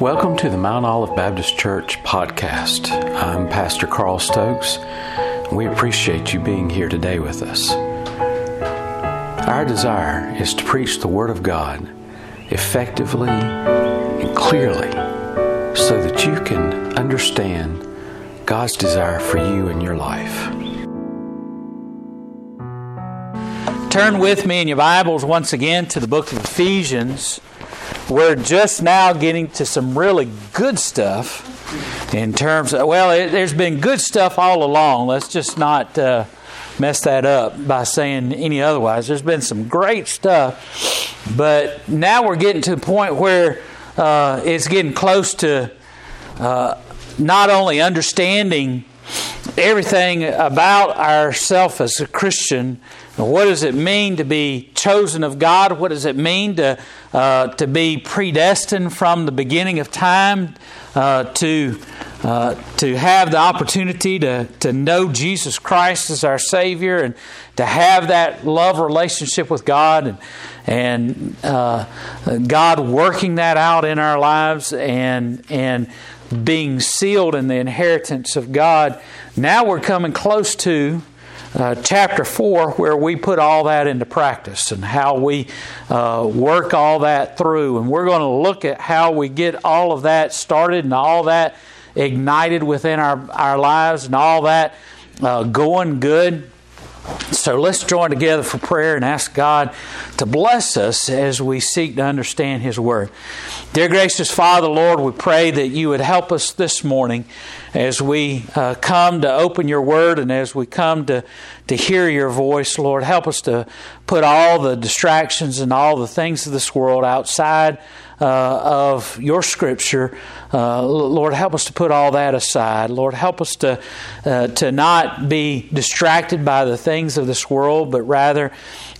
Welcome to the Mount Olive Baptist Church podcast. I'm Pastor Carl Stokes. We appreciate you being here today with us. Our desire is to preach the Word of God effectively and clearly so that you can understand God's desire for you in your life. Turn with me in your Bibles once again to the book of Ephesians we're just now getting to some really good stuff in terms of, well, it, there's been good stuff all along. Let's just not uh, mess that up by saying any otherwise. There's been some great stuff, but now we're getting to the point where uh, it's getting close to uh, not only understanding everything about ourself as a Christian. What does it mean to be chosen of God? What does it mean to uh, to be predestined from the beginning of time? Uh, to uh, to have the opportunity to to know Jesus Christ as our Savior and to have that love relationship with God and and uh, God working that out in our lives and and being sealed in the inheritance of God. Now we're coming close to uh, chapter 4, where we put all that into practice and how we uh, work all that through. And we're going to look at how we get all of that started and all that ignited within our, our lives and all that uh, going good. So let's join together for prayer and ask God to bless us as we seek to understand His Word. Dear gracious Father, Lord, we pray that you would help us this morning as we uh, come to open your Word and as we come to, to hear your voice. Lord, help us to put all the distractions and all the things of this world outside uh, of your scripture. Uh, Lord, help us to put all that aside. Lord, help us to, uh, to not be distracted by the things of this world, but rather,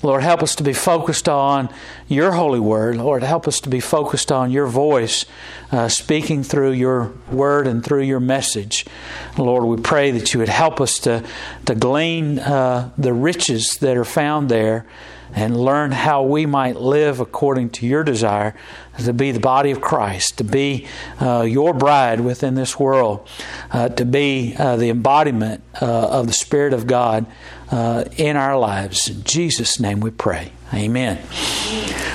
Lord, help us to be focused on your holy word. Lord, help us to be focused on your voice uh, speaking through your word and through your message. Lord, we pray that you would help us to, to glean uh, the riches that are found there and learn how we might live according to your desire to be the body of Christ, to be uh, your bride within this world, uh, to be uh, the embodiment uh, of the Spirit of God uh, in our lives. In Jesus' name we pray. Amen.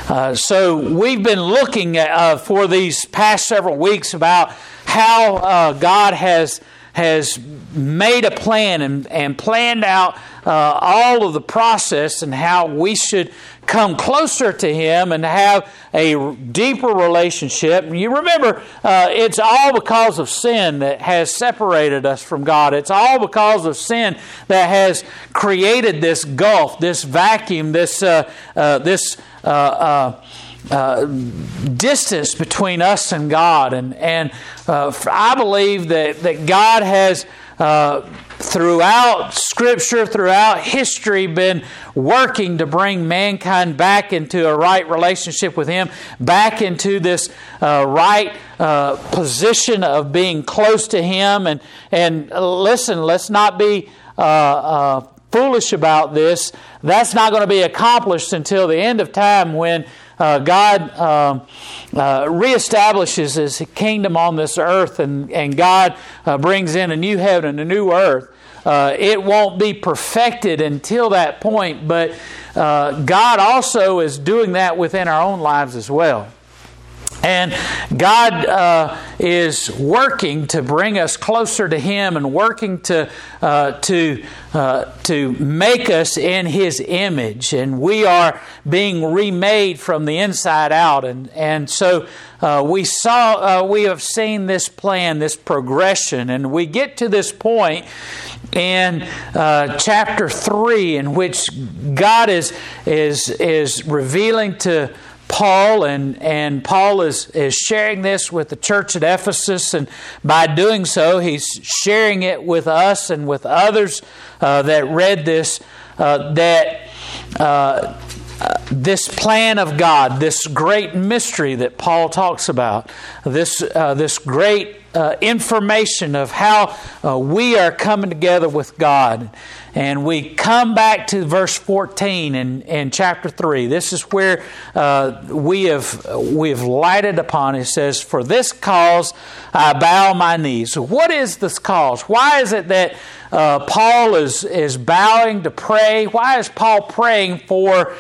Uh, so, we've been looking at, for these past several weeks about how God has has made a plan and, and planned out uh, all of the process and how we should come closer to Him and have a deeper relationship. You remember, uh, it's all because of sin that has separated us from God. It's all because of sin that has created this gulf, this vacuum, this uh, uh this. Uh, uh, uh, distance between us and God. And, and uh, I believe that, that God has, uh, throughout Scripture, throughout history, been working to bring mankind back into a right relationship with Him, back into this uh, right uh, position of being close to Him. And, and listen, let's not be foolish about this. That's not going to be accomplished until the end of time when uh, God uh, uh, reestablishes His kingdom on this earth and, and God uh, brings in a new heaven and a new earth. Uh, it won't be perfected until that point, but uh, God also is doing that within our own lives as well. And God uh, is working to bring us closer to Him and working to, uh, to, uh, to make us in His image. And we are being remade from the inside out. And, and so uh, we, saw, uh, we have seen this plan, this progression, and we get to this point in uh, chapter 3 in which God is, is, is revealing to Paul, and, and Paul is, is sharing this with the church at Ephesus, and by doing so, he's sharing it with us and with others uh, that read this uh, that uh, this plan of God, this great mystery that Paul talks about, this, uh, this great uh, information of how uh, we are coming together with God. And we come back to verse 14 in, in chapter 3. This is where uh, we, have, we have lighted upon. It says, For this cause I bow my knees. What is this cause? Why is it that uh, Paul is, is bowing to pray? Why is Paul praying for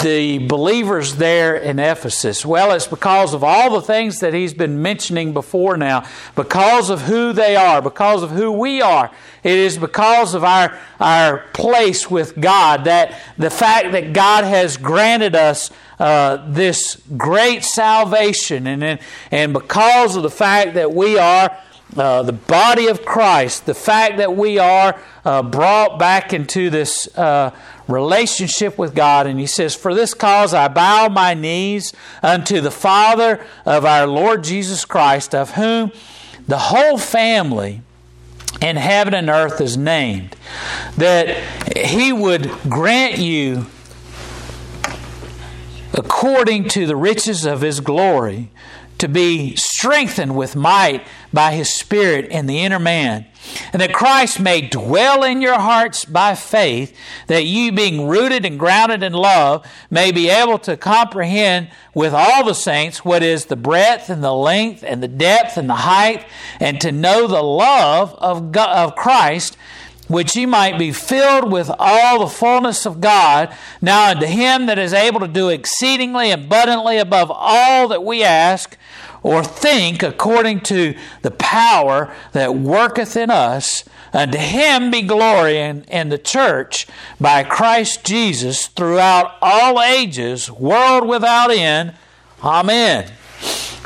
the believers there in Ephesus? Well, it's because of all the things that he's been mentioning before now, because of who they are, because of who we are. It is because of our, our place with God, that the fact that God has granted us uh, this great salvation, and, and because of the fact that we are uh, the body of Christ, the fact that we are uh, brought back into this uh, relationship with God. And he says, For this cause I bow my knees unto the Father of our Lord Jesus Christ, of whom the whole family in heaven and earth is named, that he would grant you according to the riches of his glory to be strengthened with might by his Spirit in the inner man, and that Christ may dwell in your hearts by faith, that you, being rooted and grounded in love, may be able to comprehend with all the saints what is the breadth and the length and the depth and the height, and to know the love of, God, of Christ which ye might be filled with all the fullness of God. Now unto him that is able to do exceedingly abundantly above all that we ask or think according to the power that worketh in us. Unto him be glory in, in the church by Christ Jesus throughout all ages, world without end. Amen.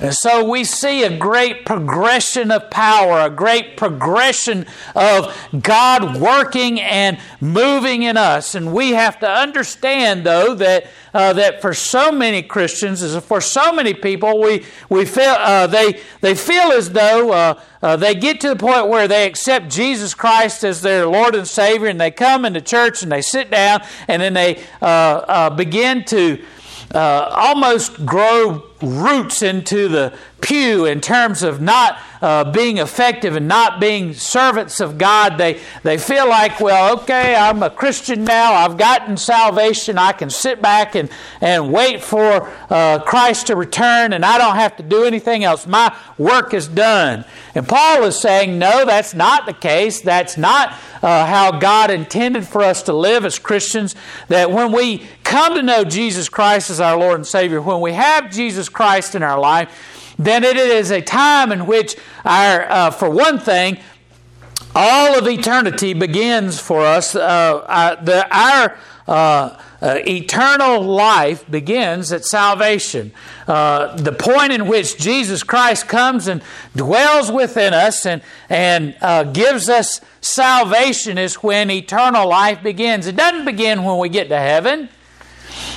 And so we see a great progression of power, a great progression of God working and moving in us. And we have to understand, though, that, uh, that for so many Christians, for so many people, we, we feel, uh, they, they feel as though uh, uh, they get to the point where they accept Jesus Christ as their Lord and Savior, and they come into church and they sit down, and then they uh, uh, begin to almost grow roots into the pew in terms of not uh, being effective and not being servants of God. They, they feel like, well, okay, I'm a Christian now. I've gotten salvation. I can sit back and, and wait for uh, Christ to return, and I don't have to do anything else. My work is done. And Paul is saying, no, that's not the case. That's not uh, how God intended for us to live as Christians. That when we come to know Jesus Christ as our Lord and Savior, when we have Jesus Christ in our life, then it is a time in which our, uh, for one thing, all of eternity begins for us. Uh, our, the, our uh, uh, eternal life begins at salvation. Uh, the point in which Jesus Christ comes and dwells within us and, and uh, gives us salvation is when eternal life begins. It doesn't begin when we get to heaven.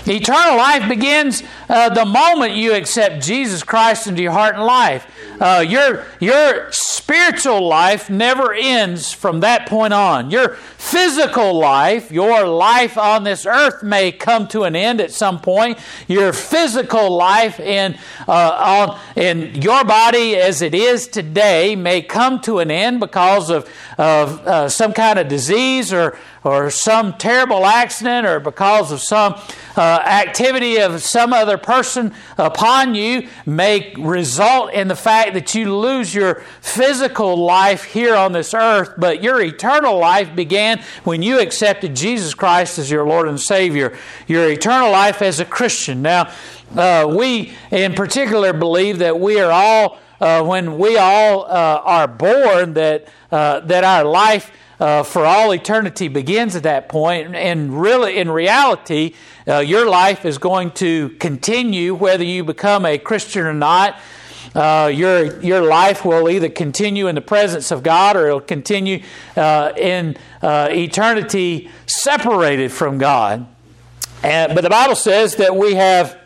Eternal life begins uh, the moment you accept Jesus Christ into your heart and life. Uh, your, your spiritual life never ends from that point on. Your physical life, your life on this earth may come to an end at some point. Your physical life in, uh, on, in your body as it is today may come to an end because of, of uh, some kind of disease or, or some terrible accident or because of some uh, activity of some other person upon you may result in the fact that you lose your physical life here on this earth, but your eternal life began when you accepted Jesus Christ as your Lord and Savior. Your eternal life as a Christian. Now, uh, we in particular believe that we are all, uh, when we all uh, are born, that, uh, that our life uh, for all eternity begins at that point. And really, in reality, uh, your life is going to continue whether you become a Christian or not. Uh, your your life will either continue in the presence of God or it'll continue uh, in uh, eternity separated from God. And, but the Bible says that we have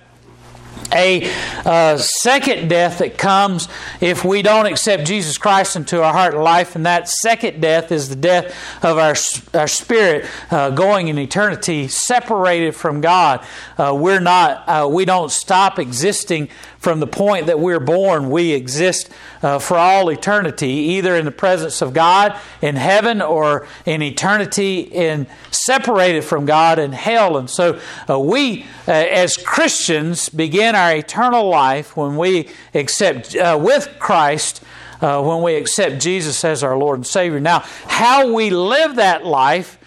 a uh, second death that comes if we don't accept Jesus Christ into our heart and life, and that second death is the death of our, our spirit uh, going in eternity separated from God. Uh, we're not, uh, we don't stop existing from the point that we're born. We exist uh, for all eternity, either in the presence of God in heaven or in eternity in separated from God in hell. And so uh, we, as Christians, begin our eternal life when we accept uh, with Christ. Uh, when we accept Jesus as our Lord and Savior. Now, how we live that life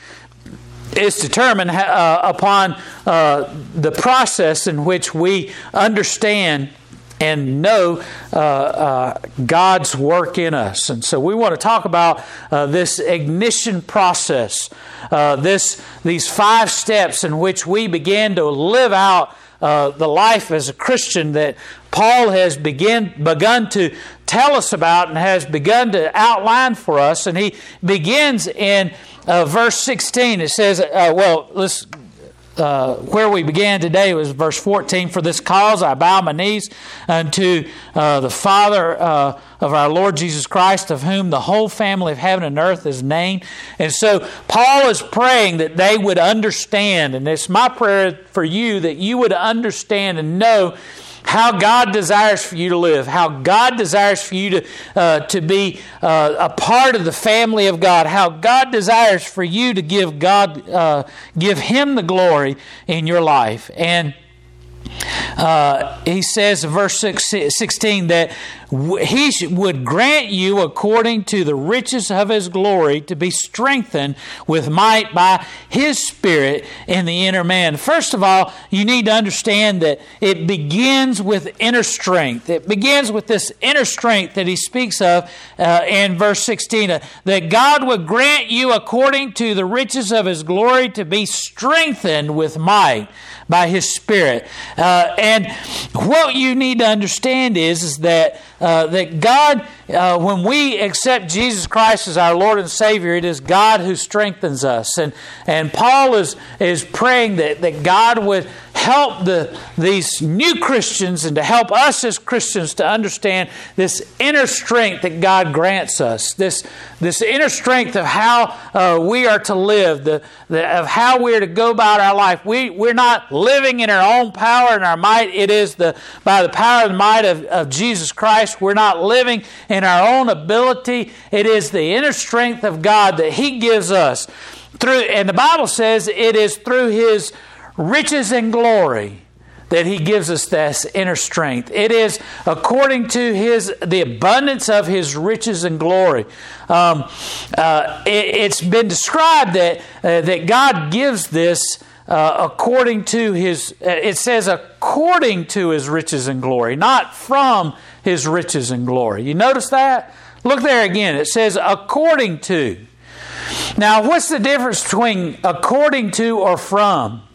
is determined uh, upon uh, the process in which we understand and know uh, uh, God's work in us. And so we want to talk about uh, this ignition process, uh, this, these five steps in which we begin to live out uh, the life as a Christian that Paul has begin, begun to tell us about and has begun to outline for us. And he begins in uh, verse 16. It says, well, let's uh, where we began today was verse 14. For this cause I bow my knees unto uh, the Father uh, of our Lord Jesus Christ, of whom the whole family of heaven and earth is named. And so Paul is praying that they would understand, and it's my prayer for you that you would understand and know how God desires for you to live, how God desires for you to, uh, to be uh, a part of the family of God, how God desires for you to give God, uh, give Him the glory in your life. And uh, he says verse 16 that he would grant you according to the riches of his glory to be strengthened with might by his spirit in the inner man. First of all, you need to understand that it begins with inner strength. It begins with this inner strength that he speaks of uh, in verse 16 uh, that God would grant you according to the riches of his glory to be strengthened with might by his spirit. Uh, and what you need to understand is, is that uh, that God, uh, when we accept Jesus Christ as our Lord and Savior, it is God who strengthens us. And, and Paul is, is praying that, that God would help the, these new Christians and to help us as Christians to understand this inner strength that God grants us, this, this inner strength of how uh, we are to live, the, the, of how we are to go about our life. We, we're not living in our own power and our might. It is the, by the power and might of, of Jesus Christ. We're not living in our own ability. It is the inner strength of God that He gives us. Through, and the Bible says it is through His riches and glory that he gives us this inner strength. It is according to his the abundance of his riches and glory. Um, uh, it, has been described that uh, that God gives this uh, according to his. Uh, it says according to his riches and glory, not from his riches and glory. You notice that? Look there again. It says according to. Now, what's the difference between according to or from?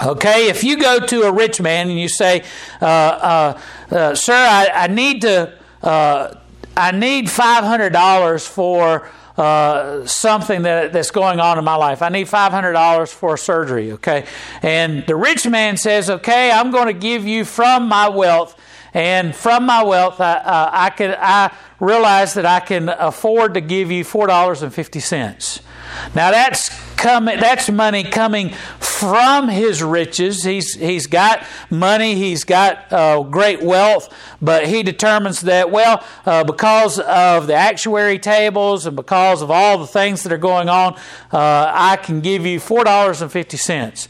Okay, if you go to a rich man and you say, uh, uh, uh, "Sir, I, I, need to, uh, I need five hundred dollars for uh, something that, that's going on in my life. I need five hundred dollars for surgery." Okay, and the rich man says, "Okay, I'm going to give you from my wealth." And from my wealth, I, uh, I, can, I realize that I can afford to give you $4.50. Now that's coming that's money coming from his riches. He's he's got money, he's got uh, great wealth, but he determines that well, uh, because of the actuary tables and because of all the things that are going on, uh, I can give you four dollars and fifty cents.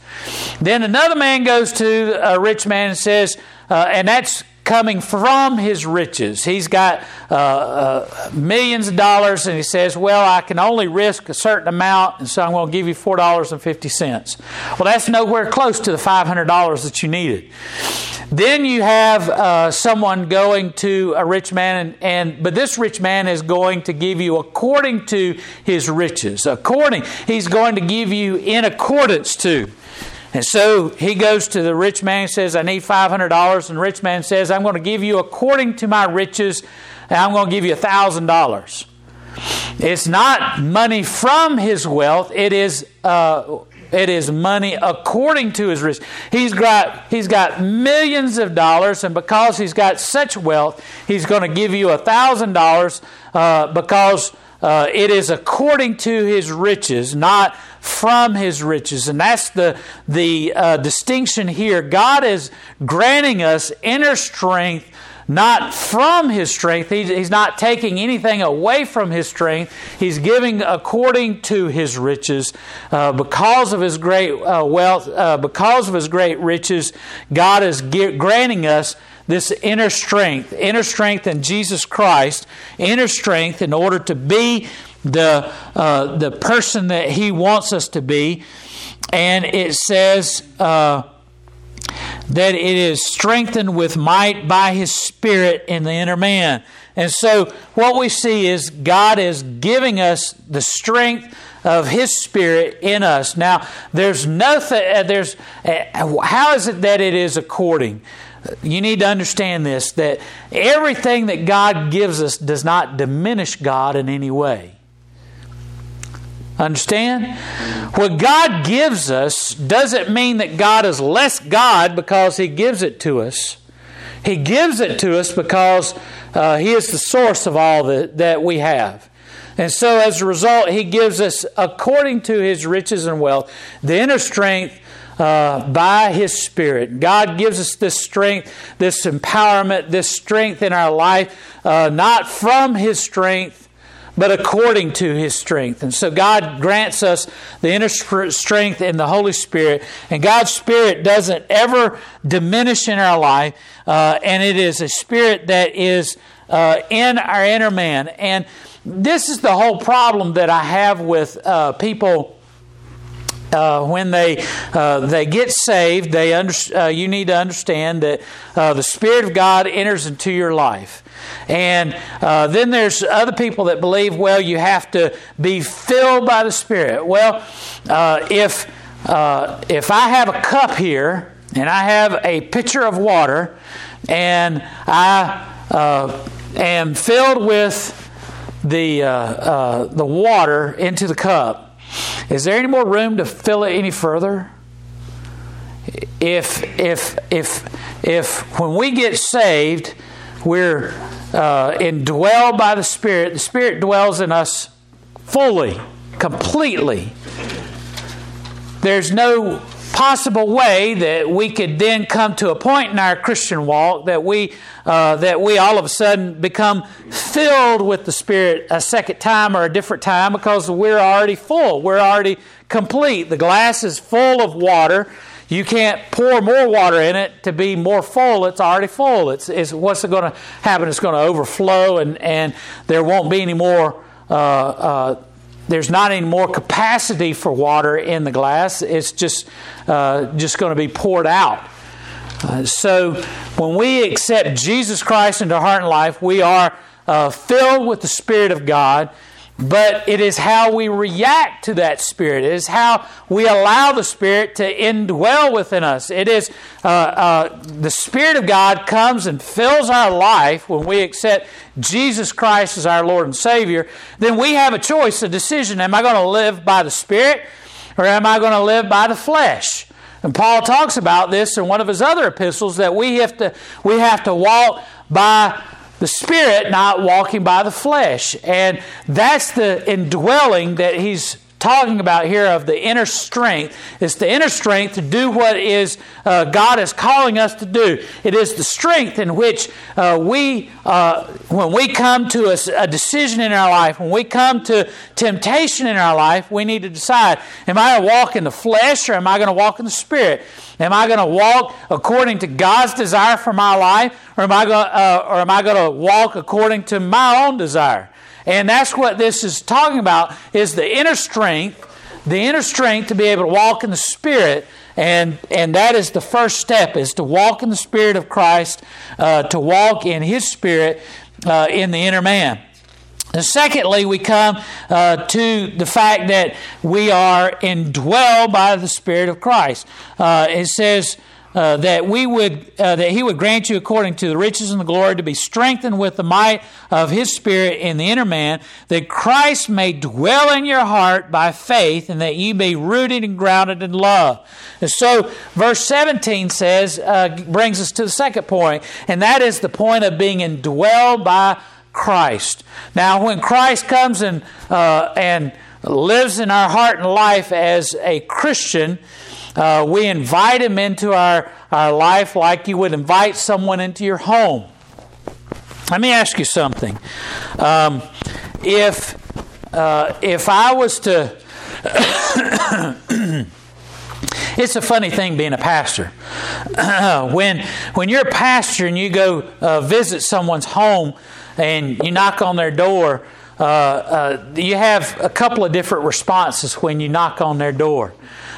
Then another man goes to a rich man and says, uh, and that's coming from his riches. He's got uh, uh, millions of dollars, and he says, Well, I can only risk a certain amount, and so I'm going to give you $4.50. Well, that's nowhere close to the $500 that you needed. Then you have uh, someone going to a rich man, and, and but this rich man is going to give you according to his riches. According, he's going to give you in accordance to. And so he goes to the rich man and says, I need $500. And the rich man says, I'm going to give you according to my riches, and I'm going to give you $1,000. It's not money from his wealth, it is uh, it is money according to his riches. He's got he's got millions of dollars, and because he's got such wealth, he's going to give you a thousand dollars uh, because uh, it is according to his riches, not from his riches. And that's the, the uh, distinction here. God is granting us inner strength not from his strength. He's, not taking anything away from his strength. He's giving according to his riches. Uh, because of his great uh, wealth, uh, because of his great riches, God is granting us this inner strength, inner strength in Jesus Christ, inner strength in order to be the, uh, the person that He wants us to be. And it says uh, that it is strengthened with might by His Spirit in the inner man. And so, what we see is God is giving us the strength of His Spirit in us. Now, there's nothing, uh, there's, uh, how is it that it is according? You need to understand this that everything that God gives us does not diminish God in any way. Understand? What God gives us doesn't mean that God is less God because He gives it to us. He gives it to us because uh, He is the source of all that, that we have. And so, as a result, He gives us, according to His riches and wealth, the inner strength uh, by His Spirit. God gives us this strength, this empowerment, this strength in our life, uh, not from His strength, but according to His strength. And so God grants us the inner strength in the Holy Spirit, and God's Spirit doesn't ever diminish in our life, uh, and it is a Spirit that is uh, in our inner man. And this is the whole problem that I have with uh, people uh, when they uh, they get saved, they under, uh, you need to understand that uh, the Spirit of God enters into your life. And uh, then there's other people that believe, well, you have to be filled by the Spirit. Well, uh, if if I have a cup here and I have a pitcher of water, and I am filled with the the water into the cup is there any more room to fill it any further? If if if if when we get saved, we're uh, indwelled by the Spirit. The Spirit dwells in us fully, completely. There's no possible way that we could then come to a point in our Christian walk that we uh, that we all of a sudden become filled with the Spirit a second time or a different time because we're already full. We're already complete. The glass is full of water. You can't pour more water in it to be more full. It's already full. It's, it's what's going to happen? It's going to overflow, and, and there won't be any more uh, uh, there's not any more capacity for water in the glass. It's just uh, just going to be poured out. Uh, so when we accept Jesus Christ into heart and life, we are uh, filled with the Spirit of God but it is how we react to that Spirit. It is how we allow the Spirit to indwell within us. It is uh, uh, the Spirit of God comes and fills our life when we accept Jesus Christ as our Lord and Savior. Then we have a choice, a decision. Am I going to live by the Spirit or am I going to live by the flesh? And Paul talks about this in one of his other epistles that we have to, we have to walk by the spirit, not walking by the flesh. And that's the indwelling that he's talking about here of the inner strength. It's the inner strength to do what is uh, God is calling us to do. It is the strength in which uh, we, uh, when we come to a, a, decision in our life, when we come to temptation in our life, we need to decide: Am I going to walk in the flesh or am I going to walk in the spirit? Am I going to walk according to God's desire for my life, or am I going, uh, or am I going to walk according to my own desire? And that's what this is talking about: is the inner strength, the inner strength to be able to walk in the Spirit, and and that is the first step: is to walk in the Spirit of Christ, uh, to walk in His Spirit uh, in the inner man. And secondly, we come uh, to the fact that we are indwelled by the Spirit of Christ. Uh, it says, uh, that we would uh, that he would grant you according to the riches and the glory to be strengthened with the might of his spirit in the inner man that christ may dwell in your heart by faith and that you be rooted and grounded in love. And so verse 17 says uh, brings us to the second point and that is the point of being indwelled by christ. Now when christ comes and uh, and lives in our heart and life as a christian uh, we invite him into our, our life like you would invite someone into your home. Let me ask you something. Um, if, uh, if I was to. it's a funny thing being a pastor. when, when you're a pastor and you go uh, visit someone's home and you knock on their door, uh, uh, you have a couple of different responses when you knock on their door.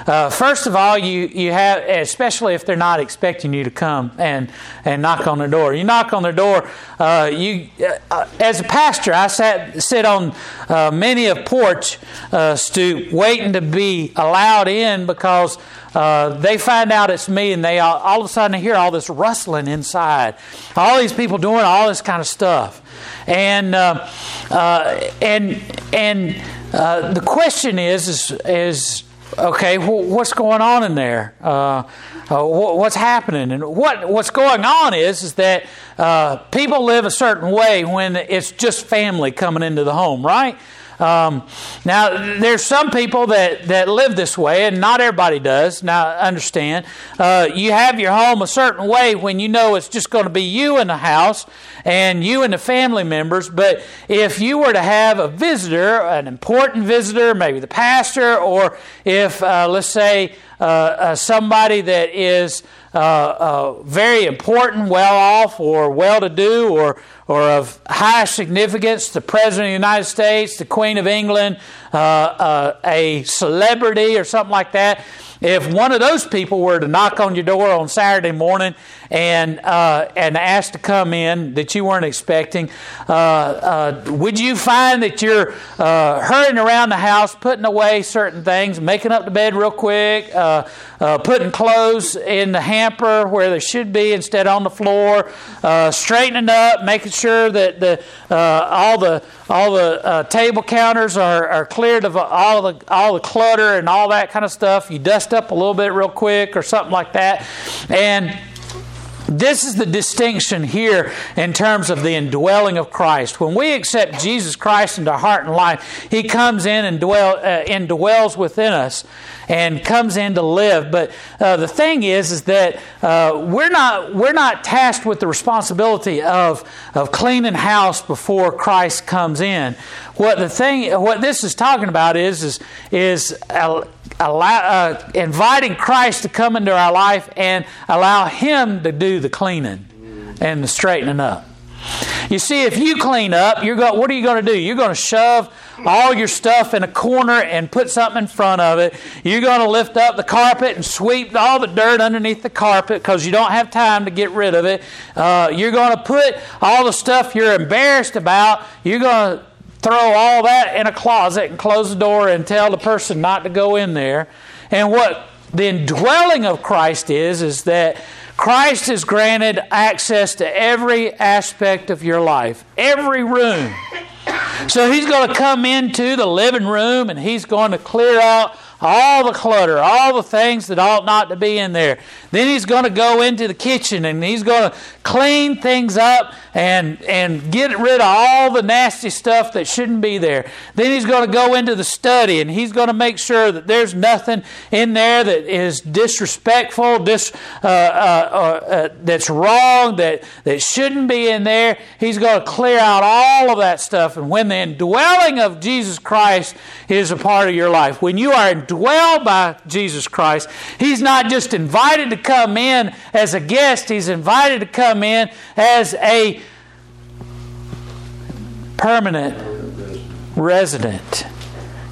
Uh, first of all, you, you have, especially if they're not expecting you to come and, and knock on their door. You knock on their door. Uh, you, uh, as a pastor, I sat sit on uh, many a porch uh, stoop, waiting to be allowed in because uh, they find out it's me, and they all, all of a sudden hear all this rustling inside. All these people doing all this kind of stuff, and and and the question is is is okay, what's going on in there? Uh, uh, what's happening? And what what's going on is is that uh, people live a certain way when it's just family coming into the home, right? Um, now, there's some people that, that live this way, and not everybody does. Now, understand, uh, you have your home a certain way when you know it's just going to be you in the house and you and the family members. But if you were to have a visitor, an important visitor, maybe the pastor, or if, uh, let's say, uh, uh somebody that is uh, uh, very important, well off, or well to do, or, or of high significance, the President of the United States, the Queen of England, uh, uh, a celebrity, or something like that. If one of those people were to knock on your door on Saturday morning and uh, and ask to come in that you weren't expecting, uh, uh, would you find that you're uh, hurrying around the house, putting away certain things, making up the bed real quick, uh, uh, putting clothes in the hamper where they should be instead on the floor, straightening up, making sure that the all the all the uh, table counters are, are cleared of all the all the clutter and all that kind of stuff. You dust up a little bit real quick or something like that, and this is the distinction here in terms of the indwelling of Christ. When we accept Jesus Christ into heart and life, He comes in and dwell, uh, indwells within us and comes in to live. But uh, the thing is, is that uh, we're not we're not tasked with the responsibility of of cleaning house before Christ comes in. What the thing, what this is talking about is is is allow, uh, inviting Christ to come into our life and allow Him to do the cleaning and the straightening up. You see, if you clean up, you're going, what are you going to do? You're going to shove all your stuff in a corner and put something in front of it. You're going to lift up the carpet and sweep all the dirt underneath the carpet because you don't have time to get rid of it. Uh, you're going to put all the stuff you're embarrassed about, you're going to throw all that in a closet and close the door and tell the person not to go in there. And what the indwelling of Christ is, is that Christ has granted access to every aspect of your life, every room. So he's going to come into the living room and he's going to clear out all the clutter, all the things that ought not to be in there. Then he's going to go into the kitchen and he's going to clean things up and, and get rid of all the nasty stuff that shouldn't be there. Then he's going to go into the study and he's going to make sure that there's nothing in there that is disrespectful, dis, uh, uh, uh, uh that's wrong, that, that shouldn't be in there. He's going to clear out all of that stuff. And when the indwelling of Jesus Christ is a part of your life, when you are indwelled by Jesus Christ, He's not just invited to come in as a guest, He's invited to come in as a permanent resident.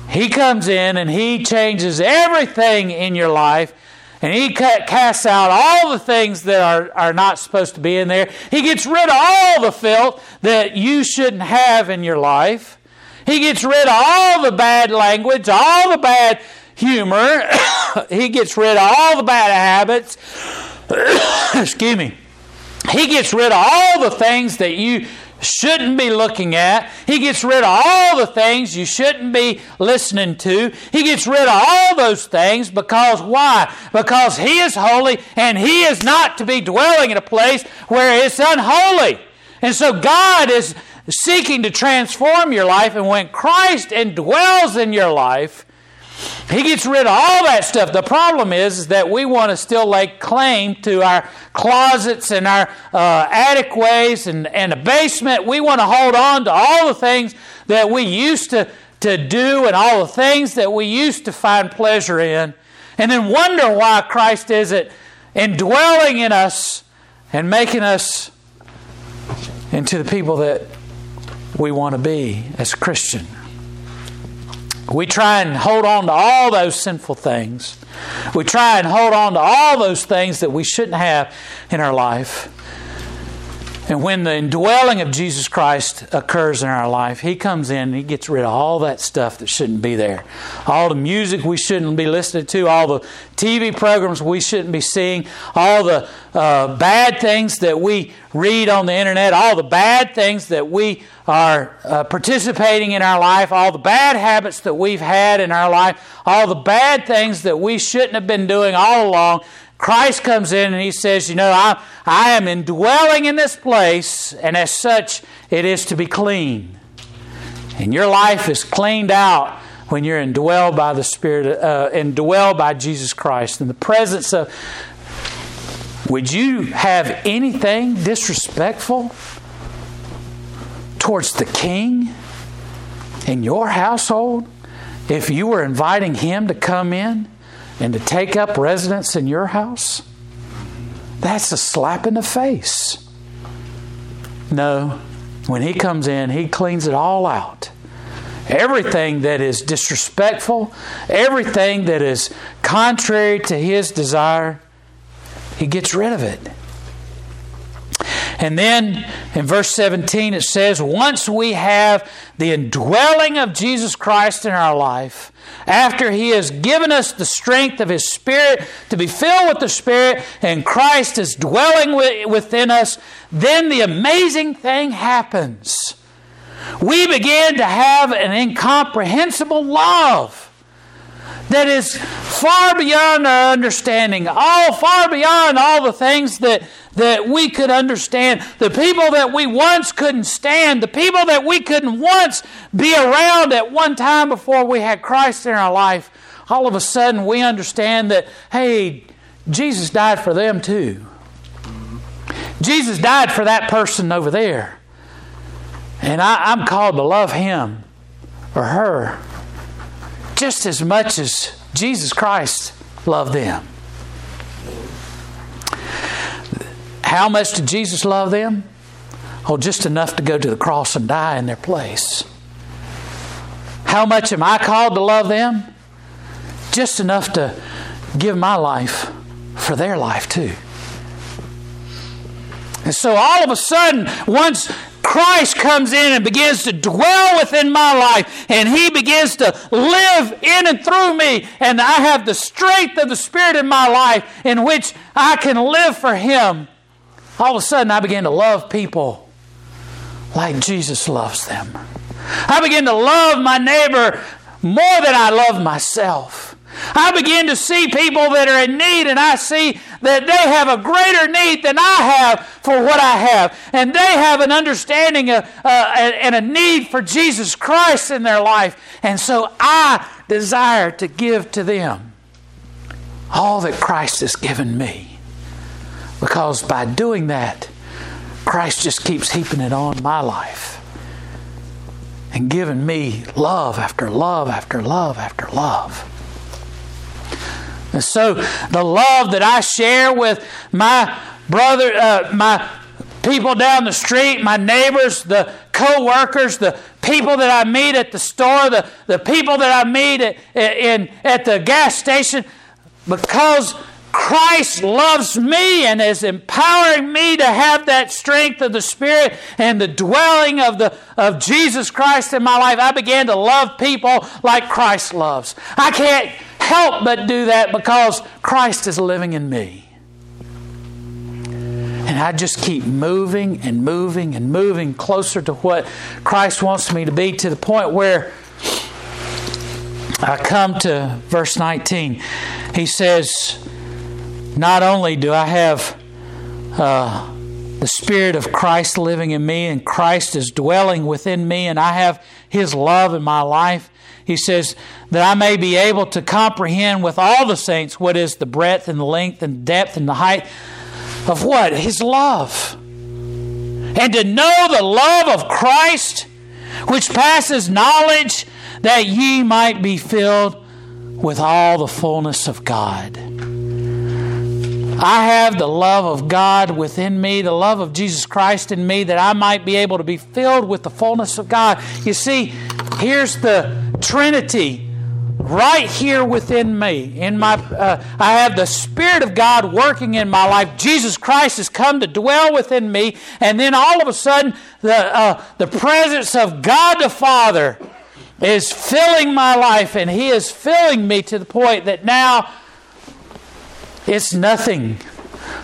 He comes in and He changes everything in your life. And he casts out all the things that are, are not supposed to be in there. He gets rid of all the filth that you shouldn't have in your life. He gets rid of all the bad language, all the bad humor. he gets rid of all the bad habits. excuse me, he gets rid of all the things that you shouldn't be looking at. He gets rid of all the things you shouldn't be listening to. He gets rid of all those things because why? Because He is holy and He is not to be dwelling in a place where it's unholy. And so God is seeking to transform your life, and when Christ indwells in your life, he gets rid of all that stuff. The problem is, is that we want to still lay claim to our closets and our uh, attic ways and, and a basement. We want to hold on to all the things that we used to, to do and all the things that we used to find pleasure in. And then wonder why Christ isn't indwelling in us and making us into the people that we want to be as Christian. We try and hold on to all those sinful things. We try and hold on to all those things that we shouldn't have in our life. And when the indwelling of Jesus Christ occurs in our life, He comes in and He gets rid of all that stuff that shouldn't be there. All the music we shouldn't be listening to, all the TV programs we shouldn't be seeing, all the uh, bad things that we read on the internet, all the bad things that we are uh, participating in our life, all the bad habits that we've had in our life, all the bad things that we shouldn't have been doing all along. Christ comes in and he says, You know, I, I am indwelling in this place, and as such, it is to be clean. And your life is cleaned out when you're indwelled by the Spirit, uh, indwelled by Jesus Christ. In the presence of, would you have anything disrespectful towards the King in your household if you were inviting him to come in? And to take up residence in your house? That's a slap in the face. No, when he comes in, he cleans it all out. Everything that is disrespectful, everything that is contrary to his desire, he gets rid of it. And then in verse 17 it says, Once we have the indwelling of Jesus Christ in our life, after He has given us the strength of His Spirit to be filled with the Spirit, and Christ is dwelling within us, then the amazing thing happens. We begin to have an incomprehensible love that is far beyond our understanding, all far beyond all the things that, that we could understand. The people that we once couldn't stand, the people that we couldn't once be around at one time before we had Christ in our life, all of a sudden we understand that, hey, Jesus died for them too. Jesus died for that person over there. And I, I'm called to love him or her just as much as Jesus Christ loved them. How much did Jesus love them? Oh, just enough to go to the cross and die in their place. How much am I called to love them? Just enough to give my life for their life too. And so all of a sudden, once Christ comes in and begins to dwell within my life, and He begins to live in and through me, and I have the strength of the Spirit in my life in which I can live for Him. All of a sudden, I began to love people like Jesus loves them. I began to love my neighbor more than I love myself. I begin to see people that are in need, and I see that they have a greater need than I have for what I have. And they have an understanding of, uh, and a need for Jesus Christ in their life. And so I desire to give to them all that Christ has given me. Because by doing that, Christ just keeps heaping it on my life and giving me love after love after love after love. And so the love that I share with my brother, uh, my people down the street, my neighbors, the co-workers, the people that I meet at the store, the, the people that I meet at, in, at the gas station, because Christ loves me and is empowering me to have that strength of the Spirit and the dwelling of, the, of Jesus Christ in my life. I began to love people like Christ loves. I can't help but do that because Christ is living in me. And I just keep moving and moving and moving closer to what Christ wants me to be to the point where I come to verse 19. He says, Not only do I have uh, the Spirit of Christ living in me, and Christ is dwelling within me, and I have His love in my life. He says, that I may be able to comprehend with all the saints what is the breadth and the length and depth and the height of what? His love. And to know the love of Christ, which passes knowledge, that ye might be filled with all the fullness of God. I have the love of God within me, the love of Jesus Christ in me, that I might be able to be filled with the fullness of God. You see, here's the Trinity right here within me. In my, uh, I have the Spirit of God working in my life. Jesus Christ has come to dwell within me, and then all of a sudden, the uh, the presence of God the Father is filling my life, and He is filling me to the point that now it's nothing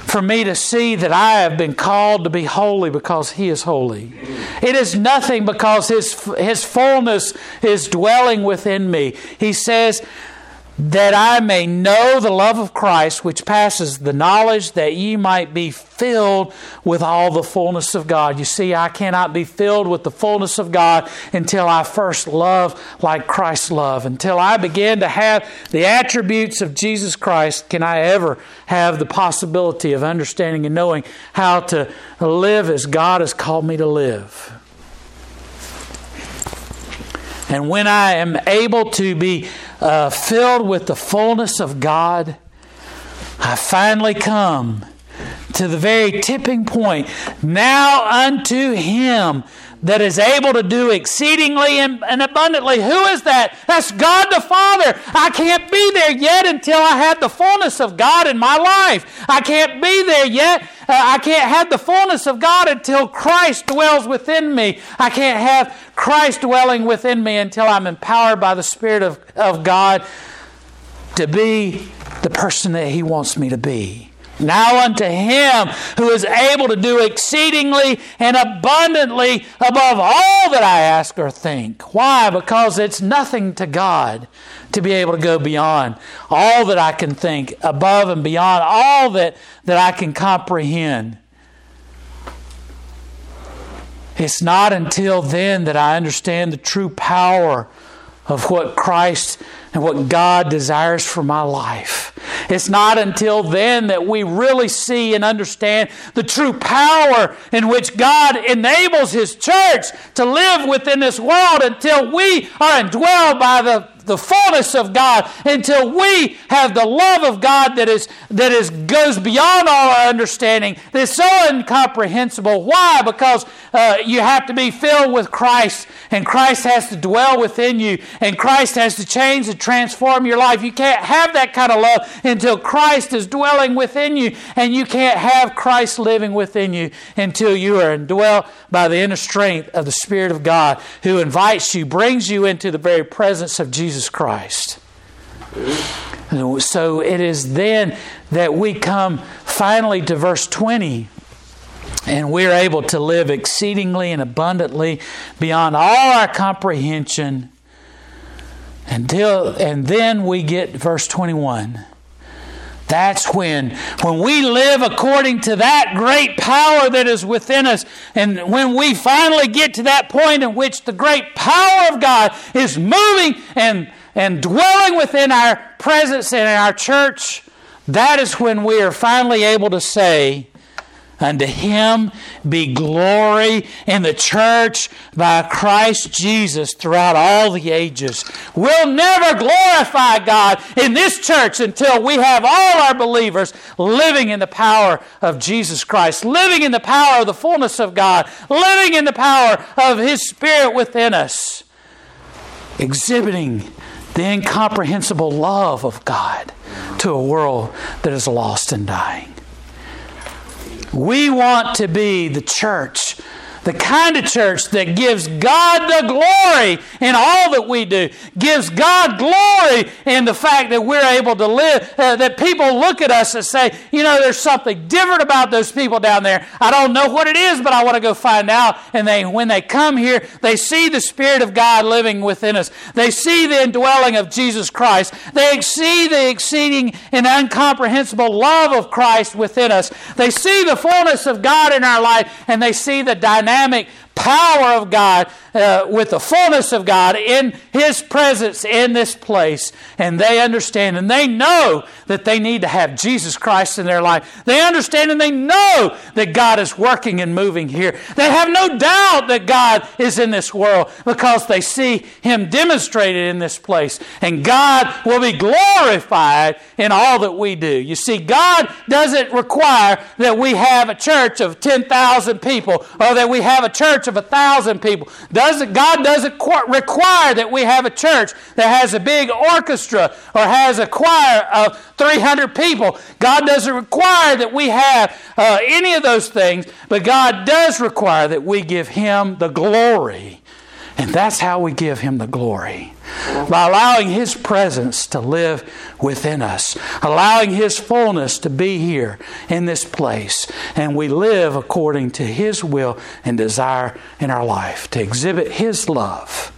for me to see that I have been called to be holy because He is holy. It is nothing because His, His fullness is dwelling within me. He says, that I may know the love of Christ, which passes the knowledge, that ye might be filled with all the fullness of God. You see, I cannot be filled with the fullness of God until I first love like Christ's love. Until I begin to have the attributes of Jesus Christ, can I ever have the possibility of understanding and knowing how to live as God has called me to live. And when I am able to be uh, filled with the fullness of God, I finally come to the very tipping point. Now unto Him that is able to do exceedingly and, abundantly. Who is that? That's God the Father. I can't be there yet until I have the fullness of God in my life. I can't be there yet. Uh, I can't have the fullness of God until Christ dwells within me. I can't have Christ dwelling within me until I'm empowered by the Spirit of, of God to be the person that He wants me to be. Now unto him who is able to do exceedingly and abundantly above all that I ask or think. Why? Because it's nothing to God to be able to go beyond all that I can think, above and beyond all that, that I can comprehend. It's not until then that I understand the true power of what Christ and what God desires for my life. It's not until then that we really see and understand the true power in which God enables His church to live within this world until we are indwelled by the the fullness of God until we have the love of God that is that is goes beyond all our understanding. That's so incomprehensible. Why? Because uh, you have to be filled with Christ, and Christ has to dwell within you, and Christ has to change and transform your life. You can't have that kind of love until Christ is dwelling within you, and you can't have Christ living within you until you are indwelt by the inner strength of the Spirit of God, who invites you, brings you into the very presence of Jesus. Jesus Christ. So it is then that we come finally to verse 20 and we're able to live exceedingly and abundantly beyond all our comprehension until and then we get verse 21 that's when, when we live according to that great power that is within us, and when we finally get to that point in which the great power of God is moving and, and dwelling within our presence and in our church, that is when we are finally able to say, Unto him be glory in the church by Christ Jesus throughout all the ages. We'll never glorify God in this church until we have all our believers living in the power of Jesus Christ, living in the power of the fullness of God, living in the power of His Spirit within us, exhibiting the incomprehensible love of God to a world that is lost and dying. We want to be the church the kind of church that gives God the glory in all that we do, gives God glory in the fact that we're able to live, uh, that people look at us and say, you know, there's something different about those people down there. I don't know what it is, but I want to go find out. And they, when they come here, they see the Spirit of God living within us. They see the indwelling of Jesus Christ. They see the exceeding and incomprehensible love of Christ within us. They see the fullness of God in our life, and they see the dynamic dynamic power of God, uh, with the fullness of God in His presence in this place. And they understand and they know that they need to have Jesus Christ in their life. They understand and they know that God is working and moving here. They have no doubt that God is in this world because they see Him demonstrated in this place. And God will be glorified in all that we do. You see, God doesn't require that we have a church of 10,000 people or that we have a church church of a thousand people. Doesn't, God doesn't require that we have a church that has a big orchestra or has a choir of 300 people. God doesn't require that we have uh, any of those things, but God does require that we give Him the glory. And that's how we give Him the glory by allowing His presence to live within us, allowing His fullness to be here in this place. And we live according to His will and desire in our life to exhibit His love.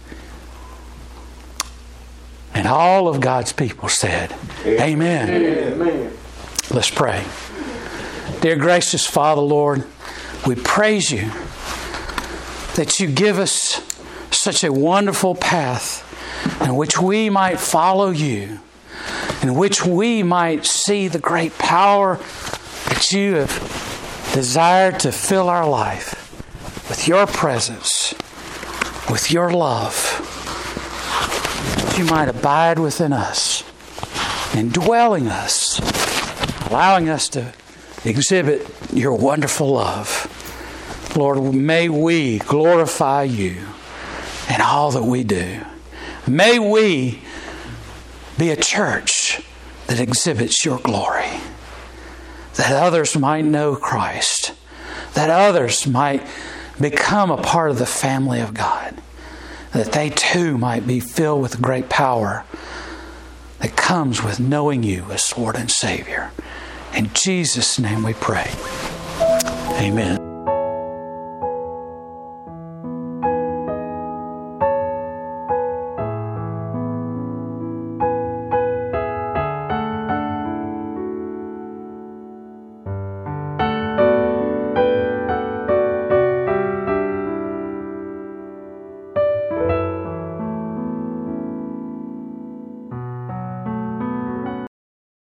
And all of God's people said, Amen. Amen. Let's pray. Dear gracious Father, Lord, we praise you that you give us such a wonderful path in which we might follow you, in which we might see the great power that you have desired to fill our life with your presence, with your love. That you might abide within us, indwelling us, allowing us to exhibit your wonderful love. Lord, may we glorify you in all that we do. May we be a church that exhibits your glory, that others might know Christ, that others might become a part of the family of God, that they too might be filled with great power that comes with knowing you as Lord and Savior. In Jesus' name we pray. Amen.